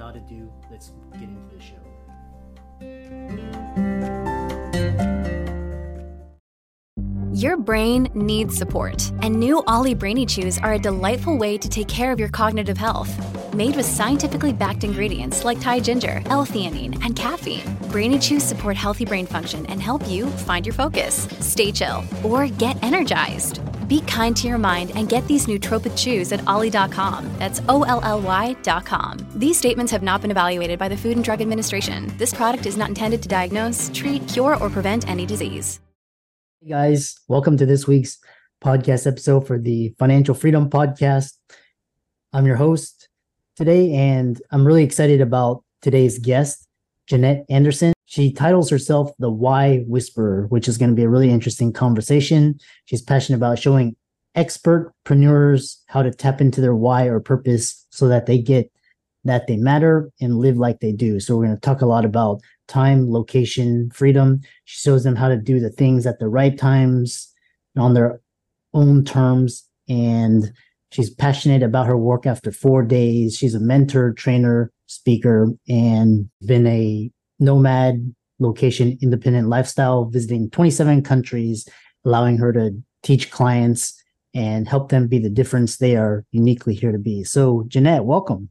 Without ado, let's get into the show. Your brain needs support, and new OLLY Brainy Chews are a delightful way to take care of your cognitive health. Made with scientifically backed ingredients like Thai ginger, L-theanine, and caffeine, Brainy Chews support healthy brain function and help you find your focus, stay chill, or get energized. Be kind to your mind and get these nootropic chews at olly.com. That's O L L Y.com. These statements have not been evaluated by the Food and Drug Administration. This product is not intended to diagnose, treat, cure, or prevent any disease. Hey guys, welcome to this week's podcast episode for the Financial Freedom Podcast. I'm your host today, and I'm really excited about today's guest, Jannette Anderson. She titles herself the Why Whisperer, which is going to be a really interesting conversation. She's passionate about showing expertpreneurs how to tap into their why or purpose so that they get that they matter and live like they do. So we're going to talk a lot about time, location, freedom. She shows them how to do the things at the right times on their own terms. And she's passionate about her work after four days. She's a mentor, trainer, speaker, and been a nomad location independent lifestyle, visiting 27 countries, allowing her to teach clients and help them be the difference they are uniquely here to be. So, Jannette, welcome.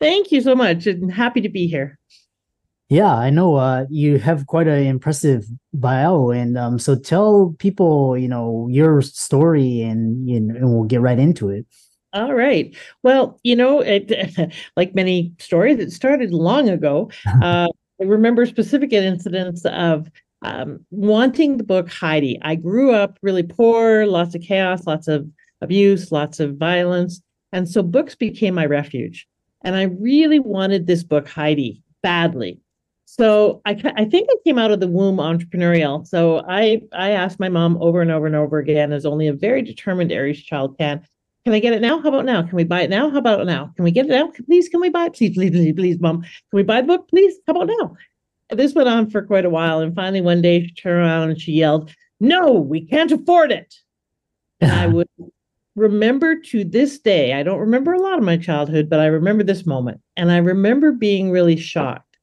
Thank you so much. And happy to be here. Yeah, I know uh, you have quite an impressive bio, and um, so tell people, you know, your story, and you know, and we'll get right into it. All right. Well, you know, it, like many stories, it started long ago. Uh, I remember specific incidents of um, wanting the book Heidi. I grew up really poor, lots of chaos, lots of abuse, lots of violence, and so books became my refuge. And I really wanted this book Heidi badly. So I, I think I came out of the womb entrepreneurial. So I I asked my mom over and over and over again, as only a very determined Aries child can, can I get it now? How about now? Can we buy it now? How about now? Can we get it now? Please, can we buy it? Please, please, please, please, mom. Can we buy the book? Please. How about now? This went on for quite a while. And finally, one day she turned around and she yelled, No, we can't afford it. And I would remember to this day, I don't remember a lot of my childhood, but I remember this moment. And I remember being really shocked,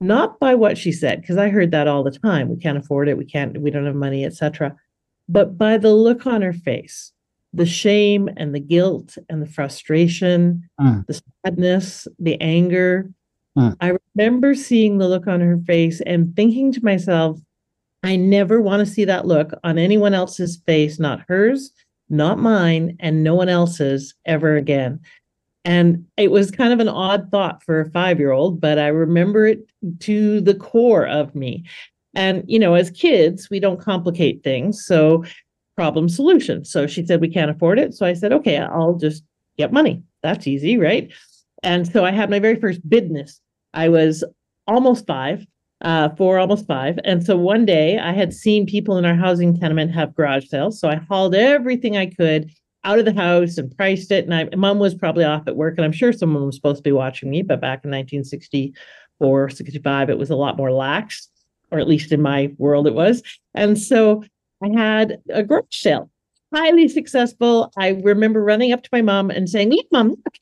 not by what she said, because I heard that all the time. We can't afford it. We can't, we don't have money, etc. But by the look on her face the shame and the guilt and the frustration, Mm. the sadness, the anger. Mm. I remember seeing the look on her face and thinking to myself, I never want to see that look on anyone else's face, not hers, not mine, and no one else's ever again. And it was kind of an odd thought for a five year old, but I remember it to the core of me. And, you know, as kids, we don't complicate things. So problem solution. So she said, we can't afford it. So I said, okay, I'll just get money. That's easy, right? And so I had my very first business. I was almost five, uh, four, almost five. And so one day I had seen people in our housing tenement have garage sales. So I hauled everything I could out of the house and priced it. And I, mom was probably off at work, and I'm sure someone was supposed to be watching me. But back in 1964, 65, it was a lot more lax, or at least in my world, it was. And so I had a garage sale, highly successful. I remember running up to my mom and saying, Look, mom, look,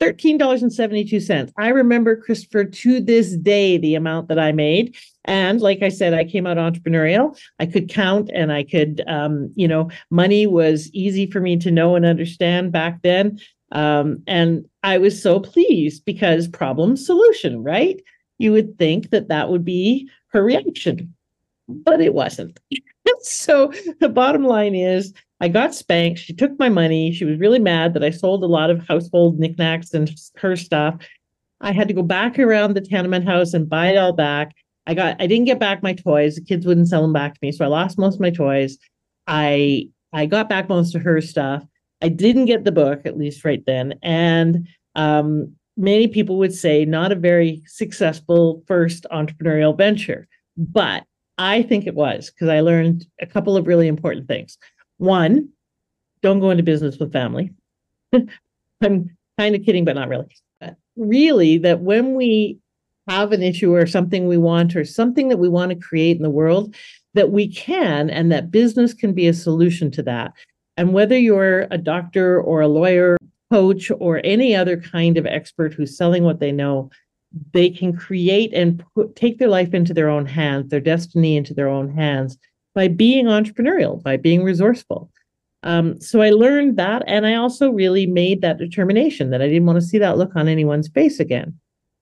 $13.72. I remember, Christopher, to this day, the amount that I made. And like I said, I came out entrepreneurial. I could count and I could, um, you know, money was easy for me to know and understand back then. Um, and I was so pleased because problem solution, right? You would think that that would be her reaction, but it wasn't. so the bottom line is I got spanked. She took my money. She was really mad that I sold a lot of household knickknacks and her stuff. I had to go back around the tenement house and buy it all back. I got I didn't get back my toys. The kids wouldn't sell them back to me, so I lost most of my toys. I I got back most of her stuff. I didn't get the book at least right then, and um, many people would say not a very successful first entrepreneurial venture. But I think it was because I learned a couple of really important things. One, don't go into business with family. I'm kind of kidding, but not really. Uh, really, that when we have an issue or something we want or something that we want to create in the world, that we can and that business can be a solution to that. And whether you're a doctor or a lawyer, coach, or any other kind of expert who's selling what they know, they can create and put, take their life into their own hands, their destiny into their own hands by being entrepreneurial, by being resourceful. Um, so I learned that, and I also really made that determination that I didn't want to see that look on anyone's face again.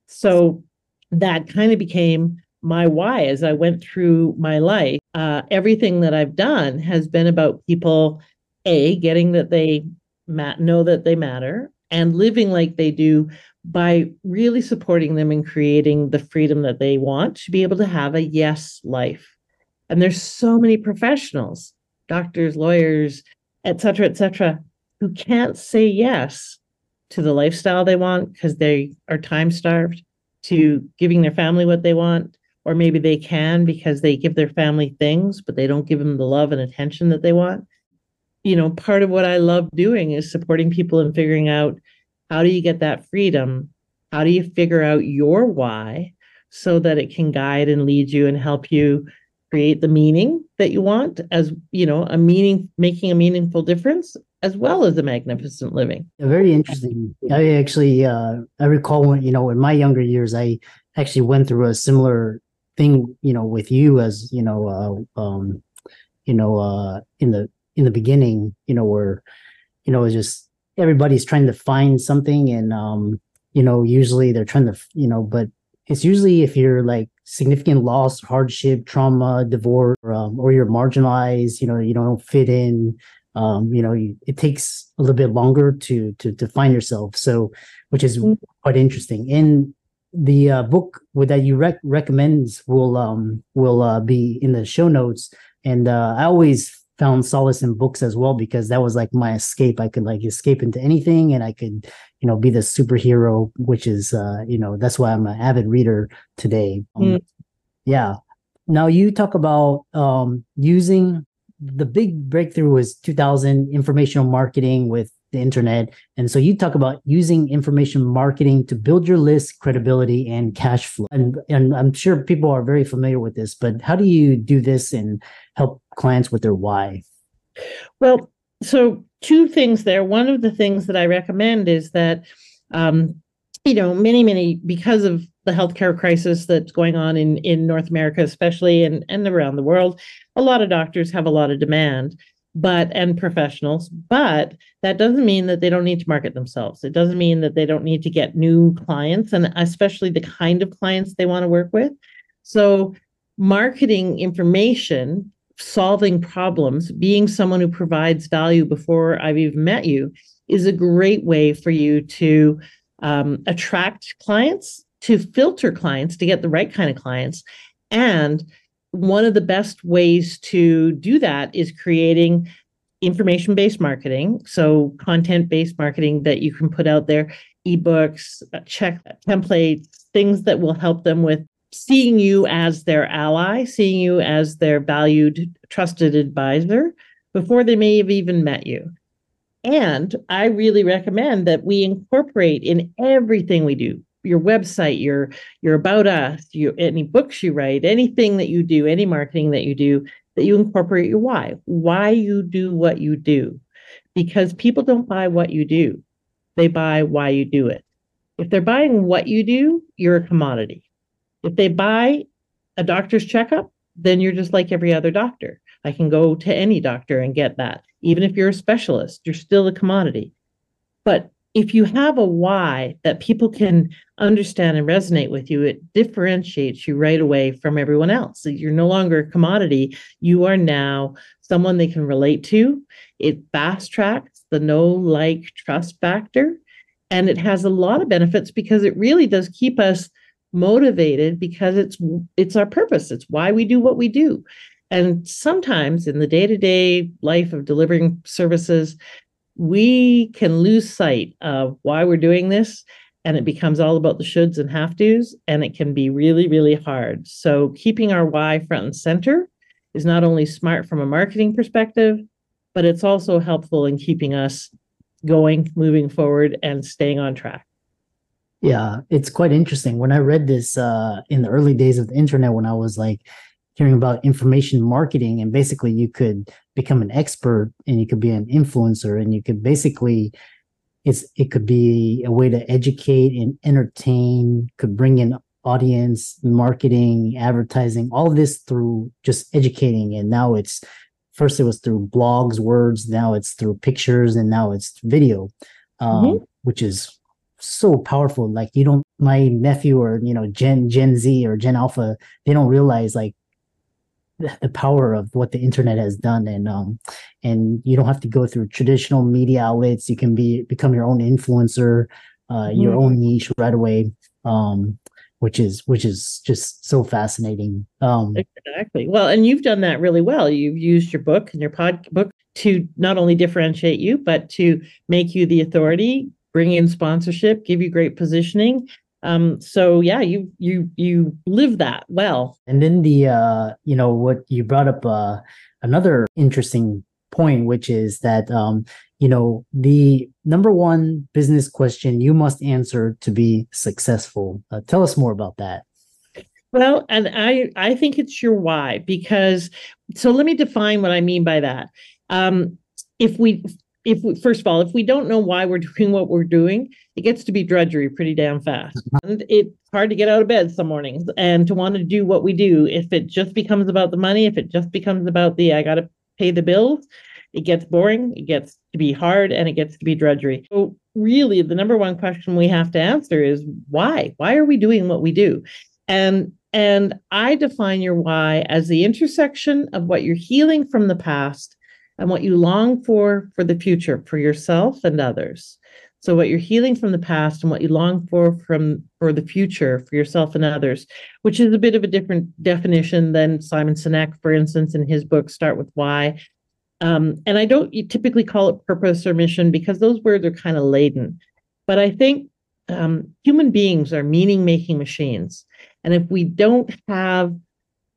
So that kind of became my why as I went through my life. Uh, everything that I've done has been about people, a getting that they know that they matter, and living like they do by really supporting them and creating the freedom that they want to be able to have a yes life. And there's so many professionals, doctors, lawyers, et cetera, et cetera, who can't say yes to the lifestyle they want because they are time starved, to giving their family what they want, or maybe they can because they give their family things, but they don't give them the love and attention that they want. You know, part of what I love doing is supporting people and figuring out how do you get that freedom? How do you figure out your why so that it can guide and lead you and help you create the meaning that you want as, you know, a meaning, making a meaningful difference as well as a magnificent living. Very interesting. I actually, uh, I recall when, you know, in my younger years, I actually went through a similar thing, you know, with you as, you know, uh, um, you know, uh, in the, in the beginning, you know, where, you know, it was just everybody's trying to find something and um you know usually they're trying to you know but it's usually if you're like significant loss hardship trauma divorce um, or you're marginalized you know you don't fit in um you know you, it takes a little bit longer to to to find yourself. So which is mm-hmm. quite interesting. And the uh, book that you rec- recommends will um will uh, be in the show notes. And uh, i always found solace in books as well because that was like my escape. I could like escape into anything and I could, you know, be the superhero, which is, uh, you know, that's why I'm an avid reader today. Um, mm. Yeah. Now you talk about um, using the big breakthrough was 2000 informational marketing with the internet. And so you talk about using information marketing to build your list, credibility, and cash flow. And, and I'm sure people are very familiar with this, but how do you do this and help clients with their why? Well, so two things there. One of the things that I recommend is that, um, you know, many, many, because of the healthcare crisis that's going on in, in North America, especially and, and around the world, a lot of doctors have a lot of demand but and professionals but that doesn't mean that they don't need to market themselves. It doesn't mean that they don't need to get new clients and especially the kind of clients they want to work with. So marketing information solving problems being someone who provides value before i've even met you is a great way for you to um, attract clients to filter clients to get the right kind of clients and one of the best ways to do that is creating information based marketing. So, content based marketing that you can put out there, ebooks, uh, check templates, things that will help them with seeing you as their ally, seeing you as their valued, trusted advisor before they may have even met you. And I really recommend that we incorporate in everything we do your website, your your about us, any books you write, anything that you do, any marketing that you do, that you incorporate your why, why you do what you do. Because people don't buy what you do. They buy why you do it. If they're buying what you do, you're a commodity. If they buy a doctor's checkup, then you're just like every other doctor. I can go to any doctor and get that. Even if you're a specialist, you're still a commodity. But if you have a why that people can understand and resonate with you, it differentiates you right away from everyone else. So you're no longer a commodity. You are now someone they can relate to. It fast tracks the know, like, trust factor. And it has a lot of benefits because it really does keep us motivated because it's it's our purpose. It's why we do what we do. And sometimes in the day-to-day life of delivering services, we can lose sight of why we're doing this and it becomes all about the shoulds and have tos, and it can be really, really hard. So, keeping our why front and center is not only smart from a marketing perspective, but it's also helpful in keeping us going, moving forward, and staying on track. Yeah, it's quite interesting. When I read this uh, in the early days of the internet, when I was like hearing about information marketing, and basically you could become an expert and you could be an influencer and you could basically it's it could be a way to educate and entertain, could bring in audience, marketing, advertising, all this through just educating. And now it's first it was through blogs, words, now it's through pictures, and now it's video, um, mm-hmm. which is so powerful. Like you don't, my nephew or you know Gen Gen Z or Gen Alpha, they don't realize like the power of what the internet has done. And um and you don't have to go through traditional media outlets. You can be become your own influencer uh your own niche right away um which is which is just so fascinating. Um exactly. Well and you've done that really well. You've used your book and your pod book to not only differentiate you but to make you the authority bring in sponsorship, give you great positioning. Um, so yeah, you you you live that well. And then the uh, you know, what you brought up uh another interesting point, which is that um, you know, the number one business question you must answer to be successful. Uh, tell us more about that. Well, and I I think it's your why because so let me define what I mean by that. Um, if we if we, first of all, if we don't know why we're doing what we're doing, it gets to be drudgery pretty damn fast. And it's hard to get out of bed some mornings and to want to do what we do. If it just becomes about the money, if it just becomes about the I got to pay the bills, it gets boring, it gets to be hard, and it gets to be drudgery. So, really, the number one question we have to answer is why? Why are we doing what we do? And and I define your why as the intersection of what you're healing from the past and what you long for for the future for yourself and others. So what you're healing from the past and what you long for from for the future for yourself and others which is a bit of a different definition than simon sinek for instance in his book start with why. Um, and i don't typically call it purpose or mission because those words are kind of laden. But i think um, human beings are meaning making machines. And if we don't have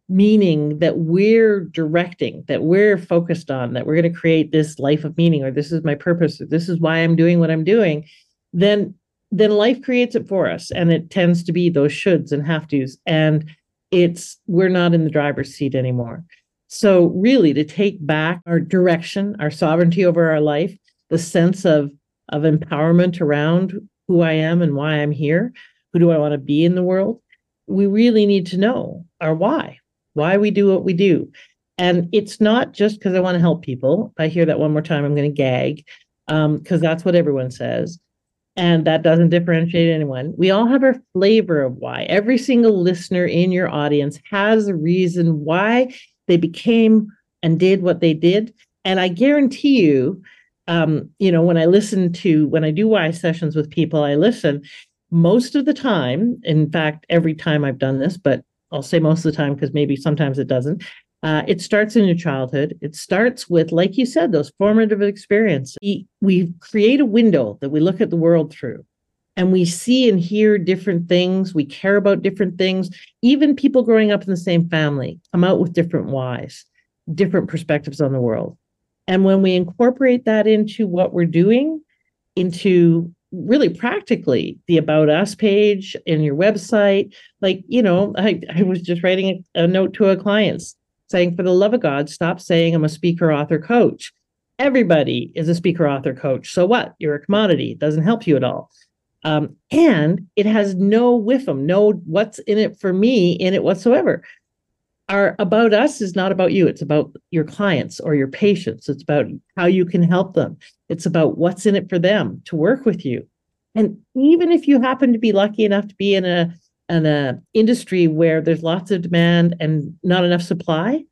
meaning that we're directing, that we're focused on, that we're going to create this life of meaning, or this is my purpose, or this is why I'm doing what I'm doing, then then life creates it for us. And it tends to be those shoulds and have tos. And it's we're not in the driver's seat anymore. So really to take back our direction, our sovereignty over our life, the sense of of empowerment around who I am and why I'm here, who do I want to be in the world, we really need to know our why why we do what we do. And it's not just because I want to help people. I hear that one more time, I'm going to gag because um, that's what everyone says. And that doesn't differentiate anyone. We all have our flavor of why. Every single listener in your audience has a reason why they became and did what they did. And I guarantee you, um, you know, when I listen to, when I do why sessions with people, I listen most of the time. In fact, every time I've done this, but I'll say most of the time because maybe sometimes it doesn't. Uh, it starts in your childhood. It starts with, like you said, those formative experiences. We, we create a window that we look at the world through and we see and hear different things. We care about different things. Even people growing up in the same family come out with different whys, different perspectives on the world. And when we incorporate that into what we're doing, into really practically the about us page in your website like you know i, I was just writing a, a note to a client saying for the love of god stop saying i'm a speaker author coach. Everybody is a speaker author coach. So what? You're a commodity. It doesn't help you at all. Um, and it has no WIIFM no what's in it for me in it whatsoever our about us is not about you. It's about your clients or your patients. It's about how you can help them. It's about what's in it for them to work with you. And even if you happen to be lucky enough to be in a in a industry where there's lots of demand and not enough supply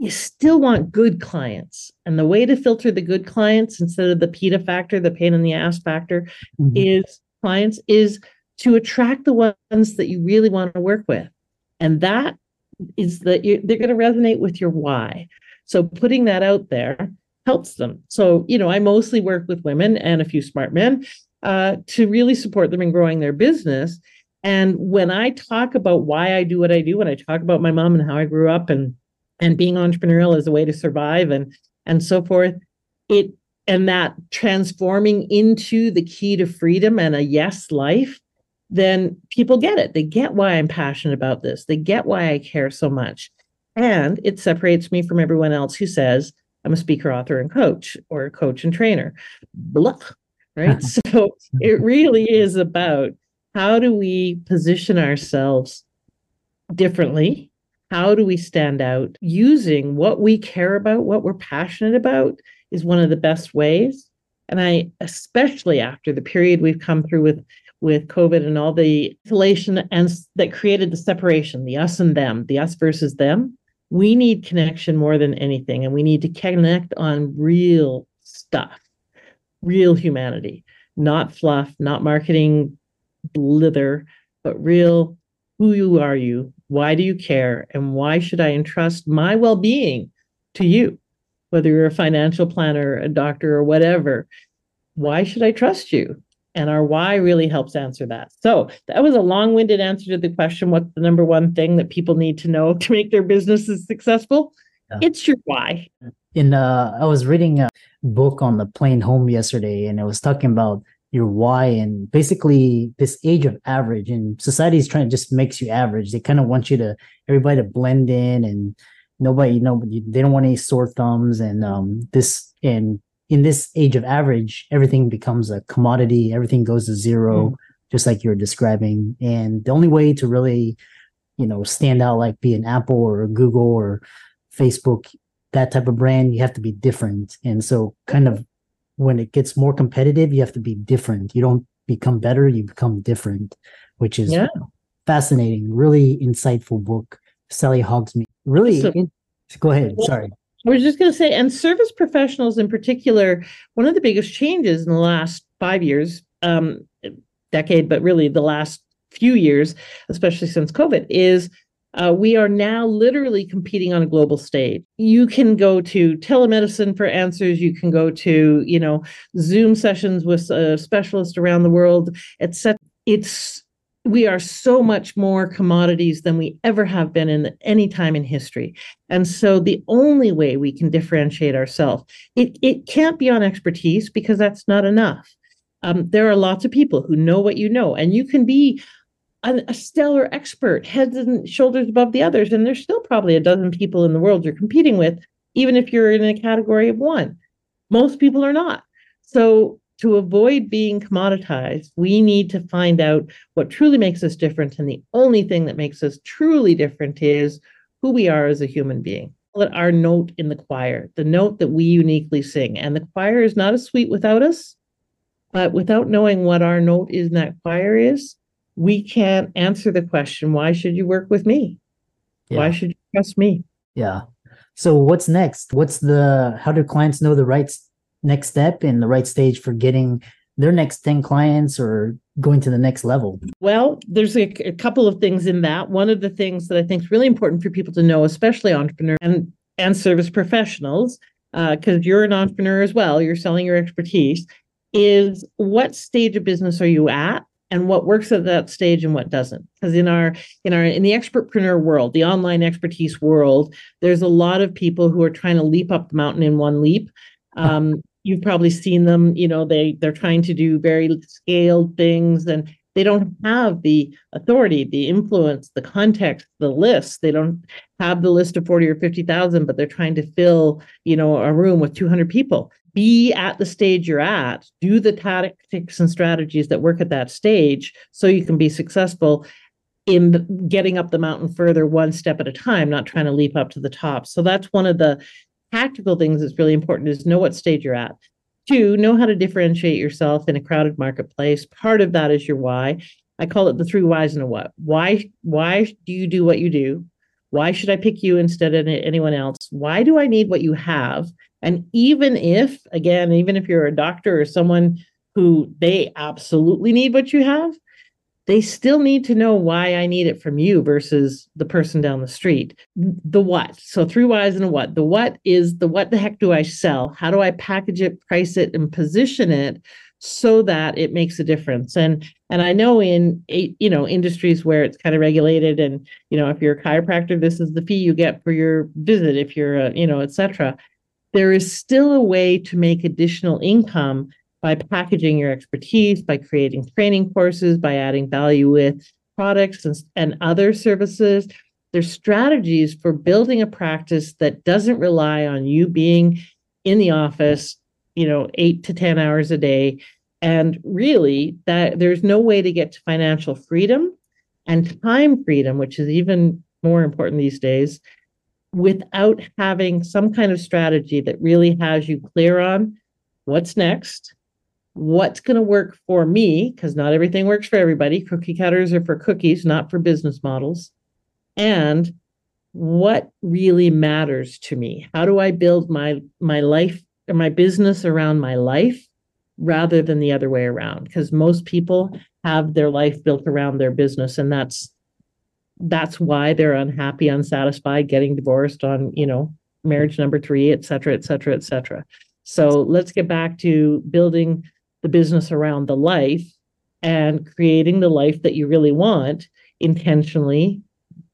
you still want good clients. And the way to filter the good clients instead of the PITA factor the pain in the ass factor mm-hmm. is clients is to attract the ones that you really want to work with. And that is that they're going to resonate with your why. So putting that out there helps them. So, you know, I mostly work with women and a few smart men. uh, to really support them in growing their business. And when I talk about why I do what I do, when I talk about my mom and how I grew up and and being entrepreneurial as a way to survive and and so forth, it and that transforming into the key to freedom and a yes life, then people get it. They get why I'm passionate about this. They get why I care so much. And it separates me from everyone else who says, I'm a speaker, author, and coach, or a coach and trainer. Blah, right? so it really is about how do we position ourselves differently? How do we stand out using what we care about, what we're passionate about is one of the best ways. And I, especially after the period we've come through with with COVID and all the isolation and that created the separation, the us and them, the us versus them, we need connection more than anything. And we need to connect on real stuff, real humanity, not fluff, not marketing blither, but real who you are you? Why do you care? And why should I entrust my well being to you? Whether you're a financial planner, a doctor, or whatever, why should I trust you? And our why really helps answer that. So that was a long winded answer to the question what's the number one thing that people need to know to make their businesses successful? Yeah. It's your why. In uh, I was reading a book on the plane home yesterday, and it was talking about your why and basically this age of average and society is trying to just makes you average. They kind of want you to everybody to blend in and nobody you know they don't want any sore thumbs and um this and in this age of average, everything becomes a commodity, everything goes to zero, mm. just like you're describing. And the only way to really, you know, stand out like be an Apple or Google or Facebook, that type of brand, you have to be different. And so kind of when it gets more competitive, you have to be different. You don't become better, you become different, which is yeah. fascinating, really insightful book. Sally Hogshead. Really so, in- go ahead. Sorry. Was just going to say, and service professionals in particular, one of the biggest changes in the last five years, um, decade, but really the last few years, especially since COVID, is uh, we are now literally competing on a global stage. You can go to telemedicine for answers. You can go to, you know, Zoom sessions with a specialist around the world, etc. It's we are so much more commodities than we ever have been in any time in history. And so the only way we can differentiate ourselves, it, it can't be on expertise because that's not enough. Um, there are lots of people who know what you know, and you can be a, a stellar expert, heads and shoulders above the others. And there's still probably a dozen people in the world you're competing with, even if you're in a category of one. Most people are not. So to avoid being commoditized, we need to find out what truly makes us different. And the only thing that makes us truly different is who we are as a human being. Our note in the choir, the note that we uniquely sing. And the choir is not a suite without us, but without knowing what our note in that choir is, we can't answer the question, why should you work with me? Yeah. Why should you trust me? Yeah. So what's next? What's the how do clients know the rights next step and the right stage for getting their next 10 clients or going to the next level? Well, there's a, a, couple of things in that. One of the things that I think is really important for people to know, especially entrepreneurs and, and service professionals, because uh, you're an entrepreneur as well, you're selling your expertise, is what stage of business are you at? and what works at that stage and what doesn't because in our in our in the expertpreneur world the online expertise world there's a lot of people who are trying to leap up the mountain in one leap um, you've probably seen them you know they they're trying to do very scaled things and they don't have the authority the influence the context the list. They don't have the list of 40 or 50,000 but they're trying to fill you know a room with 200 people. Be at the stage you're at. Do the tactics and strategies that work at that stage so you can be successful in getting up the mountain further one step at a time not trying to leap up to the top. So that's one of the tactical things that's really important is know what stage you're at. Two, know how to differentiate yourself in a crowded marketplace. Part of that is your why. I call it the three whys and a what. Why why do you do what you do? Why should I pick you instead of anyone else? Why do I need what you have? And even if, again, even if you're a doctor or someone who they absolutely need what you have, they still need to know why I need it from you versus the person down the street. The what. So three whys and a what. The what is the what the heck do I sell? How do I package it, price it, and position it so that it makes a difference and and i know in you know industries where it's kind of regulated and you know if you're a chiropractor this is the fee you get for your visit if you're a you know etc there is still a way to make additional income by packaging your expertise by creating training courses by adding value with products and, and other services there's strategies for building a practice that doesn't rely on you being in the office you know, eight to 10 hours a day. And really, that there's no way to get to financial freedom and time freedom, which is even more important these days, without having some kind of strategy that really has you clear on what's next, what's going to work for me, because not everything works for everybody. Cookie cutters are for cookies, not for business models. And what really matters to me? How do I build my my life or my business around my life rather than the other way around because most people have their life built around their business and that's that's why they're unhappy unsatisfied getting divorced on you know marriage number three et cetera et cetera et cetera so let's get back to building the business around the life and creating the life that you really want intentionally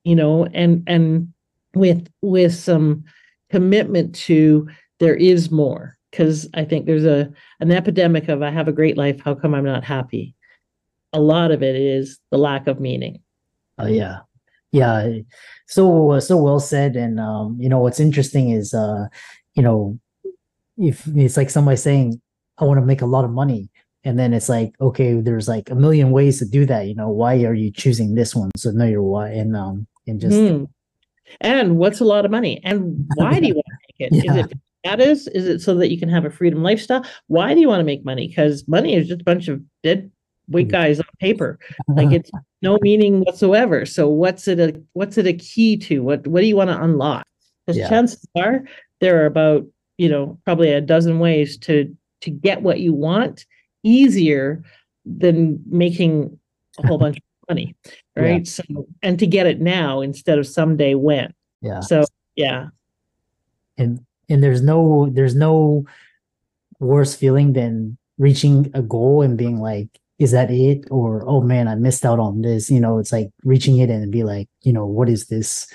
you know and and with with some commitment to there is more because I think there's a an epidemic of I have a great life. How come I'm not happy? A lot of it is the lack of meaning. Oh yeah, yeah. So so well said. And um, you know what's interesting is uh, you know, if it's like somebody saying, "I want to make a lot of money," and then it's like, okay, there's like a million ways to do that. You know, why are you choosing this one? So know your why, and um, and just. Mm. And what's a lot of money? And why do you want to make it? yeah. Is it status? Is it so that you can have a freedom lifestyle? Why do you want to make money? Because money is just a bunch of dead weight mm. guys on paper. Like it's no meaning whatsoever. So what's it a what's it a key to? What what do you want to unlock? Because yeah. chances are there are about, you know, probably a dozen ways to to get what you want easier than making a whole bunch of money. Right. Yeah. So and to get it now instead of someday when. Yeah. So yeah. And and there's no there's no worse feeling than reaching a goal and being like is that it or oh man i missed out on this you know it's like reaching it and be like you know what is this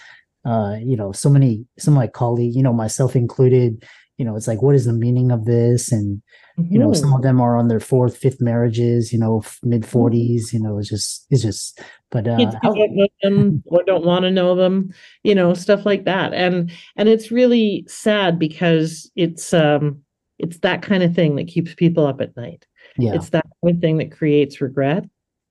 uh you know so many some of my colleagues you know myself included you know it's like what is the meaning of this and mm-hmm. you know some of mm-hmm. them are on their fourth fifth marriages you know mid 40s mm-hmm. you know it's just it's just but uh Kids don't know them or don't want to know them you know stuff like that and and it's really sad because it's um it's that kind of thing that keeps people up at night yeah it's that kind of thing that creates regret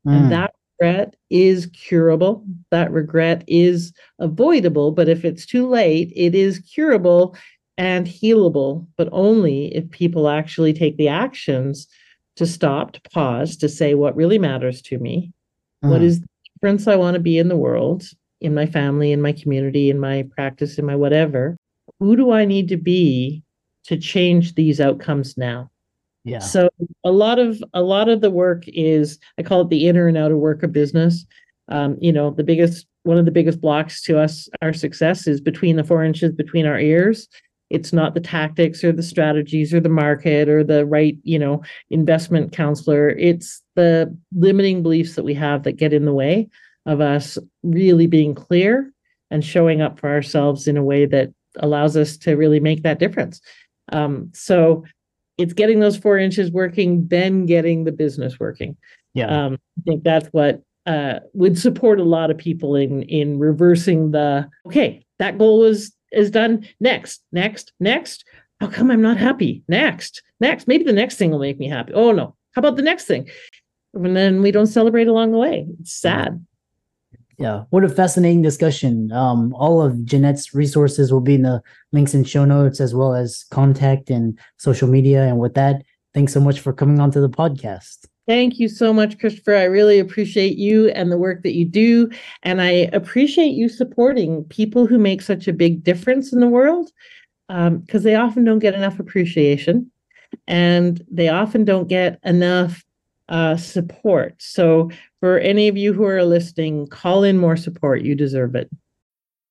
mm. and that regret is curable that regret is avoidable but if it's too late it is curable and healable, but only if people actually take the actions to stop, to pause, to say what really matters to me. Mm. What is the difference I want to be in the world, in my family, in my community, in my practice, in my whatever? Who do I need to be to change these outcomes now? Yeah. So a lot of a lot of the work is I call it the inner and outer work of business. Um, you know, the biggest one of the biggest blocks to us our success is between the four inches between our ears it's not the tactics or the strategies or the market or the right you know investment counselor. It's the limiting beliefs that we have that get in the way of us really being clear and showing up for ourselves in a way that allows us to really make that difference. Um, so it's getting those four inches working then getting the business working. Yeah. Um, i think that's what uh, would support a lot of people in in reversing the okay that goal was is done next, next, next. How come I'm not happy? Next, next. Maybe the next thing will make me happy. Oh no. How about the next thing? And then we don't celebrate along the way. It's sad. Yeah, what a fascinating discussion. Um, all of Jannette's resources will be in the links and show notes, as well as contact and social media. And with that, thanks so much for coming onto the podcast. Thank you so much, Christopher. I really appreciate you and the work that you do. And I appreciate you supporting people who make such a big difference in the world because um, they often don't get enough appreciation and they often don't get enough uh, support. So, for any of you who are listening, call in more support. You deserve it.